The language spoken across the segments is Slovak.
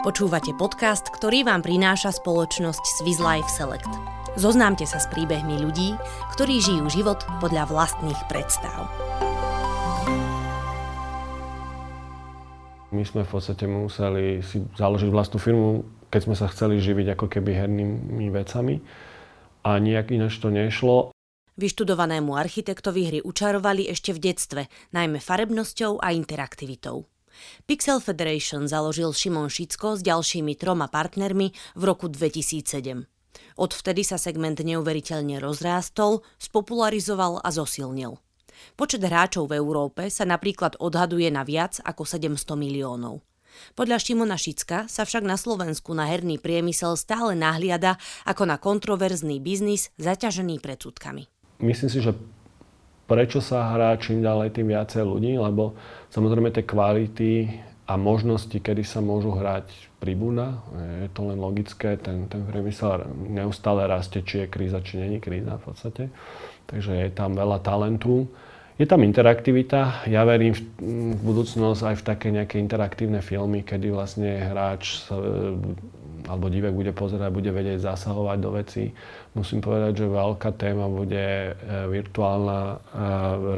Počúvate podcast, ktorý vám prináša spoločnosť Swiss Life Select. Zoznámte sa s príbehmi ľudí, ktorí žijú život podľa vlastných predstav. My sme v podstate museli si založiť vlastnú firmu, keď sme sa chceli živiť ako keby hernými vecami a nejak ináč to nešlo. Vyštudovanému architektovi hry učarovali ešte v detstve, najmä farebnosťou a interaktivitou. Pixel Federation založil Šimon Šicko s ďalšími troma partnermi v roku 2007. Odvtedy sa segment neuveriteľne rozrástol, spopularizoval a zosilnil. Počet hráčov v Európe sa napríklad odhaduje na viac ako 700 miliónov. Podľa Šimona Šicka sa však na Slovensku na herný priemysel stále nahliada ako na kontroverzný biznis zaťažený predsudkami. Myslím si, že prečo sa hrá čím ďalej tým viacej ľudí, lebo samozrejme tie kvality a možnosti, kedy sa môžu hrať pribúda. Je to len logické, ten, ten priemysel neustále rastie, či je kríza, či není kríza v podstate. Takže je tam veľa talentu. Je tam interaktivita. Ja verím v, v budúcnosť aj v také nejaké interaktívne filmy, kedy vlastne hráč alebo divák bude pozerať, bude vedieť zasahovať do veci. Musím povedať, že veľká téma bude e, virtuálna e,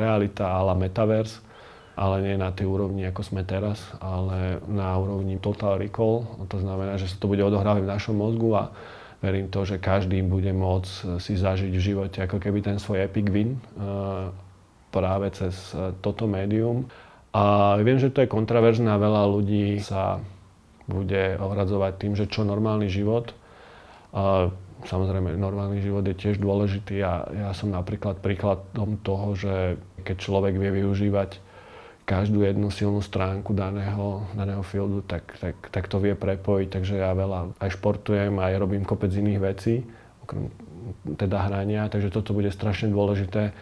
realita la metaverse, ale nie na tej úrovni, ako sme teraz, ale na úrovni Total Recall. To znamená, že sa to bude odohrávať v našom mozgu a verím to, že každý bude môcť si zažiť v živote ako keby ten svoj epic win e, práve cez e, toto médium. A viem, že to je kontraverzné a veľa ľudí sa bude ohradzovať tým, že čo normálny život. Samozrejme, normálny život je tiež dôležitý a ja som napríklad príkladom toho, že keď človek vie využívať každú jednu silnú stránku daného, daného fieldu, tak, tak, tak to vie prepojiť. Takže ja veľa aj športujem, aj robím kopec iných vecí, okrem teda hrania, takže toto bude strašne dôležité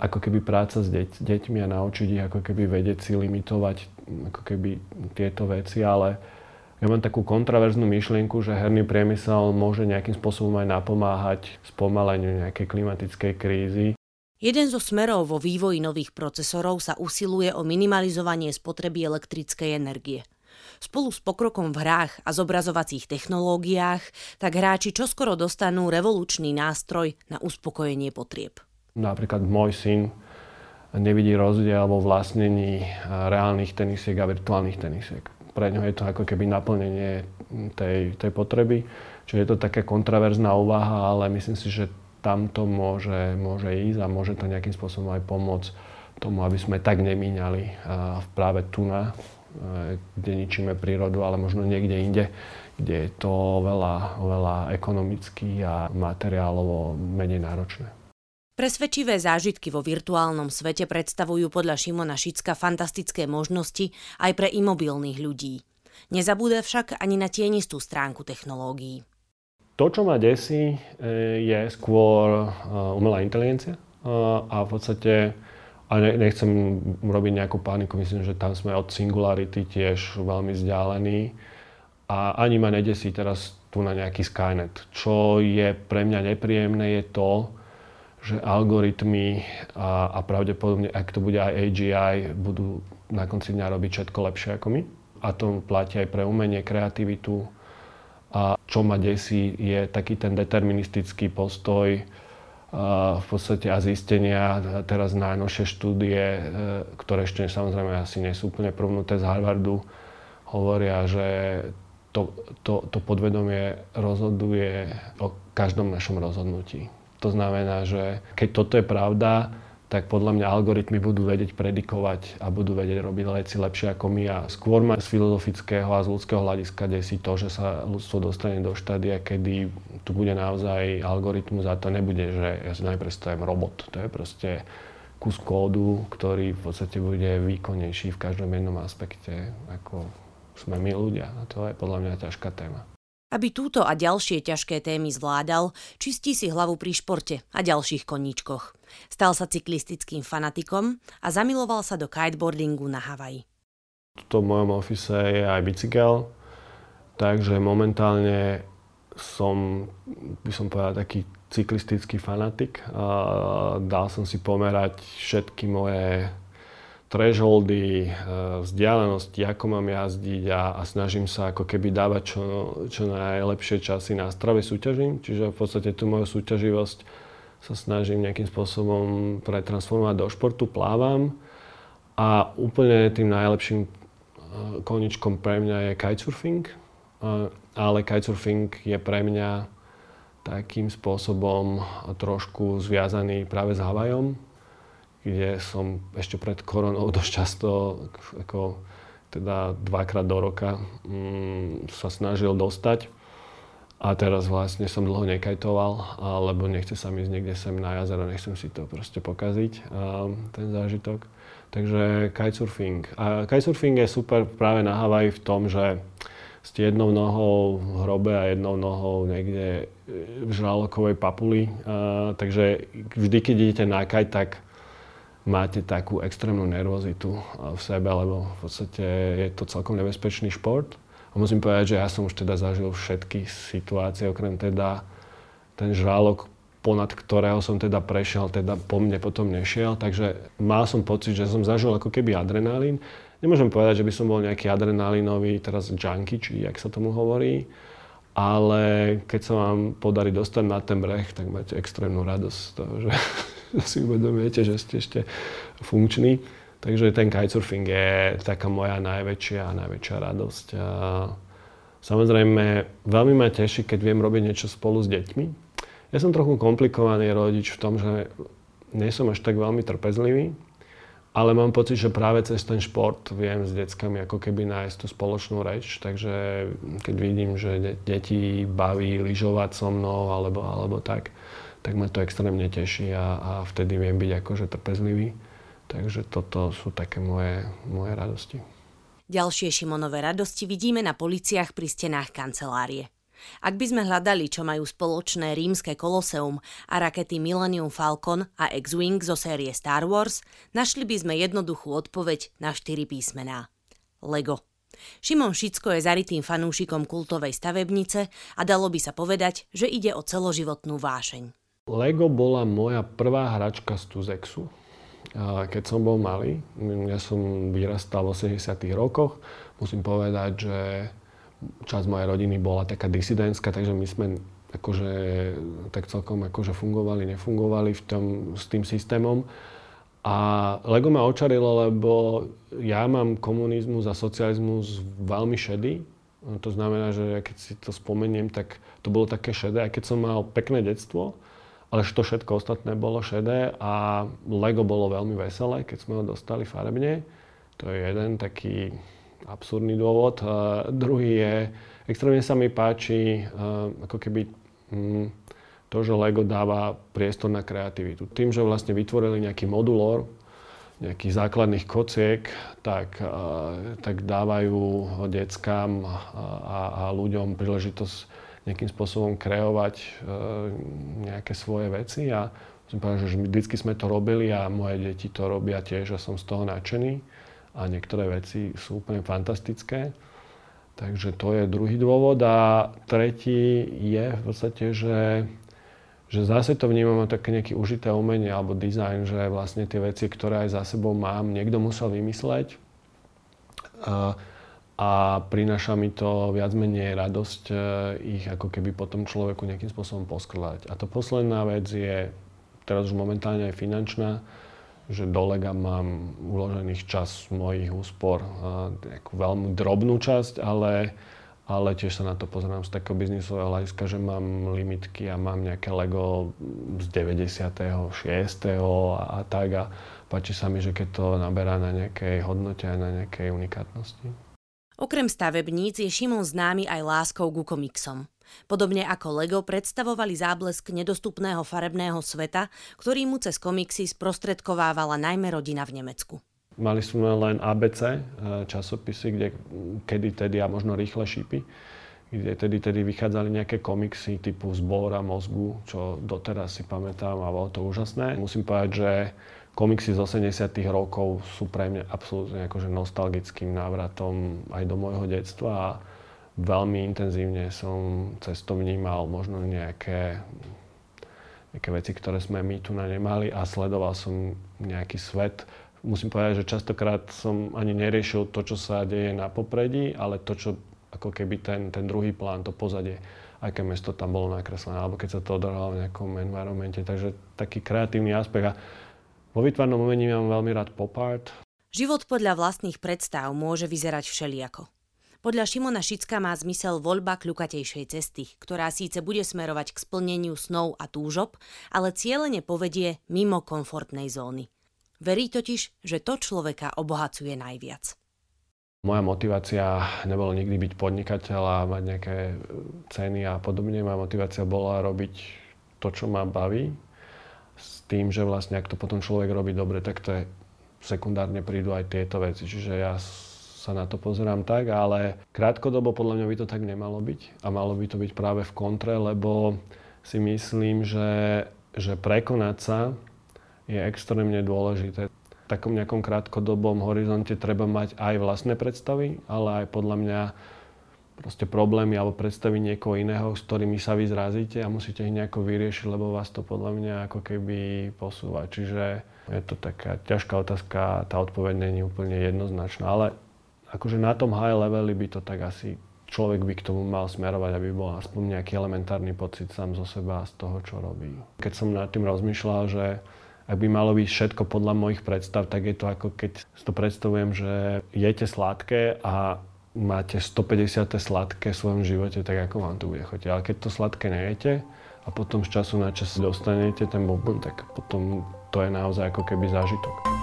ako keby práca s deť, deťmi a naučiť ich ako keby vedieť si limitovať ako keby tieto veci, ale ja mám takú kontraverznú myšlienku, že herný priemysel môže nejakým spôsobom aj napomáhať spomaleniu nejakej klimatickej krízy. Jeden zo smerov vo vývoji nových procesorov sa usiluje o minimalizovanie spotreby elektrickej energie. Spolu s pokrokom v hrách a zobrazovacích technológiách tak hráči čoskoro dostanú revolučný nástroj na uspokojenie potrieb. Napríklad môj syn nevidí rozdiel vo vlastnení reálnych tenisiek a virtuálnych tenisiek. Pre ňo je to ako keby naplnenie tej, tej potreby. Čiže je to taká kontraverzná úvaha, ale myslím si, že tam to môže, môže ísť a môže to nejakým spôsobom aj pomôcť tomu, aby sme tak nemíňali práve tu na, kde ničíme prírodu, ale možno niekde inde, kde je to veľa, veľa ekonomicky a materiálovo menej náročné. Presvedčivé zážitky vo virtuálnom svete predstavujú podľa Šimona Šicka fantastické možnosti aj pre imobilných ľudí. Nezabúda však ani na tienistú stránku technológií. To, čo ma desí, e, je skôr e, umelá inteligencia e, a v podstate a nechcem robiť nejakú paniku, myslím, že tam sme od Singularity tiež veľmi vzdialení a ani ma nedesí teraz tu na nejaký Skynet. Čo je pre mňa nepríjemné je to, že algoritmy a, a pravdepodobne, ak to bude aj AGI, budú na konci dňa robiť všetko lepšie ako my. A to platí aj pre umenie, kreativitu. A čo ma desí, je taký ten deterministický postoj a v podstate a zistenia, teraz najnovšie štúdie, e, ktoré ešte samozrejme asi nie sú úplne prvnuté z Harvardu, hovoria, že to, to, to podvedomie rozhoduje o každom našom rozhodnutí. To znamená, že keď toto je pravda, tak podľa mňa algoritmy budú vedieť predikovať a budú vedieť robiť veci lepšie ako my. A skôr ma z filozofického a z ľudského hľadiska desí to, že sa ľudstvo dostane do štádia, kedy tu bude naozaj algoritmus a to nebude, že ja si najprv stavím robot. To je proste kus kódu, ktorý v podstate bude výkonnejší v každom jednom aspekte, ako sme my ľudia. A to je podľa mňa ťažká téma. Aby túto a ďalšie ťažké témy zvládal, čistí si hlavu pri športe a ďalších koníčkoch. Stal sa cyklistickým fanatikom a zamiloval sa do kiteboardingu na Havaji. To v mojom ofise je aj bicykel, takže momentálne som, by som povedal, taký cyklistický fanatik. Dal som si pomerať všetky moje thresholdy, e, vzdialenosti, ako mám jazdiť a, a snažím sa ako keby dávať čo, čo najlepšie časy na strave súťažím. Čiže v podstate tú moju súťaživosť sa snažím nejakým spôsobom pretransformovať do športu, plávam. A úplne tým najlepším e, koničkom pre mňa je kitesurfing, e, ale kitesurfing je pre mňa takým spôsobom trošku zviazaný práve s Havajom, kde som ešte pred koronou dosť často, ako teda dvakrát do roka, mm, sa snažil dostať. A teraz vlastne som dlho nekajtoval, lebo nechce sa mi ísť niekde sem na jazero, nechcem si to proste pokaziť, ten zážitok. Takže kitesurfing. A kitesurfing je super práve na Havaji v tom, že ste jednou nohou v hrobe a jednou nohou niekde v žralokovej papuli. takže vždy, keď idete na kajt, tak máte takú extrémnu nervozitu v sebe, lebo v podstate je to celkom nebezpečný šport. A musím povedať, že ja som už teda zažil všetky situácie, okrem teda ten žralok, ponad ktorého som teda prešiel, teda po mne potom nešiel. Takže mal som pocit, že som zažil ako keby adrenalín. Nemôžem povedať, že by som bol nejaký adrenalinový teraz junkie, či jak sa tomu hovorí, ale keď sa vám podarí dostať na ten breh, tak máte extrémnu radosť z toho, že si uvedomujete, že ste ešte funkční. Takže ten kitesurfing je taká moja najväčšia a najväčšia radosť. A samozrejme, veľmi ma teší, keď viem robiť niečo spolu s deťmi. Ja som trochu komplikovaný rodič v tom, že nie som až tak veľmi trpezlivý, ale mám pocit, že práve cez ten šport viem s deckami ako keby nájsť tú spoločnú reč, takže keď vidím, že de- deti baví lyžovať so mnou alebo, alebo tak, tak ma to extrémne teší a, a vtedy viem byť akože trpezlivý. Takže toto sú také moje, moje radosti. Ďalšie Šimonové radosti vidíme na policiách pri stenách kancelárie. Ak by sme hľadali, čo majú spoločné rímske koloseum a rakety Millennium Falcon a X-Wing zo série Star Wars, našli by sme jednoduchú odpoveď na štyri písmená. Lego. Šimon Šicko je zaritým fanúšikom kultovej stavebnice a dalo by sa povedať, že ide o celoživotnú vášeň. Lego bola moja prvá hračka z Tuzexu. Keď som bol malý, ja som vyrastal v 80 rokoch, musím povedať, že časť mojej rodiny bola taká disidentská, takže my sme akože, tak celkom akože fungovali, nefungovali v tom, s tým systémom. A Lego ma očarilo, lebo ja mám komunizmus a socializmus veľmi šedý. To znamená, že keď si to spomeniem, tak to bolo také šedé, aj keď som mal pekné detstvo, ale to všetko ostatné bolo šedé a Lego bolo veľmi veselé, keď sme ho dostali farebne. To je jeden taký absurdný dôvod. A druhý je, extrémne sa mi páči ako keby hm, to, že Lego dáva priestor na kreativitu. Tým, že vlastne vytvorili nejaký modulor, nejakých základných kociek, tak, tak dávajú deckám a, a ľuďom príležitosť nejakým spôsobom kreovať e, nejaké svoje veci a musím povedať, že vždycky sme to robili a moje deti to robia tiež a som z toho nadšený a niektoré veci sú úplne fantastické. Takže to je druhý dôvod. A tretí je v podstate, že, že zase to vnímam ako také nejaké užité umenie alebo dizajn, že vlastne tie veci, ktoré aj za sebou mám, niekto musel vymysleť. A a prináša mi to viac menej radosť e, ich ako keby potom človeku nejakým spôsobom poskladať. A to posledná vec je teraz už momentálne aj finančná, že do Lega mám uložených čas mojich úspor, takú veľmi drobnú časť, ale, ale tiež sa na to pozerám z takého biznisového hľadiska, že mám limitky a mám nejaké Lego z 96. a, a tak a páči sa mi, že keď to naberá na nejakej hodnote a na nejakej unikátnosti. Okrem stavebníc je Šimon známy aj láskou ku komiksom. Podobne ako Lego predstavovali záblesk nedostupného farebného sveta, ktorý mu cez komiksy sprostredkovávala najmä rodina v Nemecku. Mali sme len ABC e, časopisy, kde kedy tedy a možno rýchle šípy, kde tedy, tedy vychádzali nejaké komiksy typu Zbora mozgu, čo doteraz si pamätám a bolo to úžasné. Musím povedať, že komiksy z 80 rokov sú pre mňa absolútne akože nostalgickým návratom aj do môjho detstva a veľmi intenzívne som cez to vnímal možno nejaké, nejaké veci, ktoré sme my tu na nemali a sledoval som nejaký svet, musím povedať, že častokrát som ani neriešil to, čo sa deje na popredí, ale to, čo ako keby ten, ten druhý plán, to pozadie aké mesto tam bolo nakreslené, alebo keď sa to odohralo v nejakom environmente. Takže taký kreatívny aspekt. A vo výtvarnom umení mám veľmi rád pop art. Život podľa vlastných predstav môže vyzerať všelijako. Podľa Šimona Šicka má zmysel voľba kľukatejšej cesty, ktorá síce bude smerovať k splneniu snov a túžob, ale cieľene povedie mimo komfortnej zóny. Verí totiž, že to človeka obohacuje najviac. Moja motivácia nebolo nikdy byť podnikateľ a mať nejaké ceny a podobne. Moja motivácia bola robiť to, čo ma baví, s tým, že vlastne ak to potom človek robí dobre, tak to je sekundárne prídu aj tieto veci. Čiže ja sa na to pozerám tak, ale krátkodobo podľa mňa by to tak nemalo byť a malo by to byť práve v kontre, lebo si myslím, že, že prekonať sa je extrémne dôležité. V takom nejakom krátkodobom horizonte treba mať aj vlastné predstavy, ale aj podľa mňa proste problémy alebo predstavy niekoho iného, s ktorými sa vy zrazíte a musíte ich nejako vyriešiť, lebo vás to podľa mňa ako keby posúva. Čiže je to taká ťažká otázka, tá odpoveď není úplne jednoznačná, ale akože na tom high leveli by to tak asi človek by k tomu mal smerovať, aby bol aspoň nejaký elementárny pocit sám zo seba z toho, čo robí. Keď som nad tým rozmýšľal, že ak by malo byť všetko podľa mojich predstav, tak je to ako keď si to predstavujem, že jete sladké a máte 150. sladké v svojom živote, tak ako vám to bude chotiť. Ale keď to sladké nejete a potom z času na čas dostanete ten bobon, tak potom to je naozaj ako keby zážitok.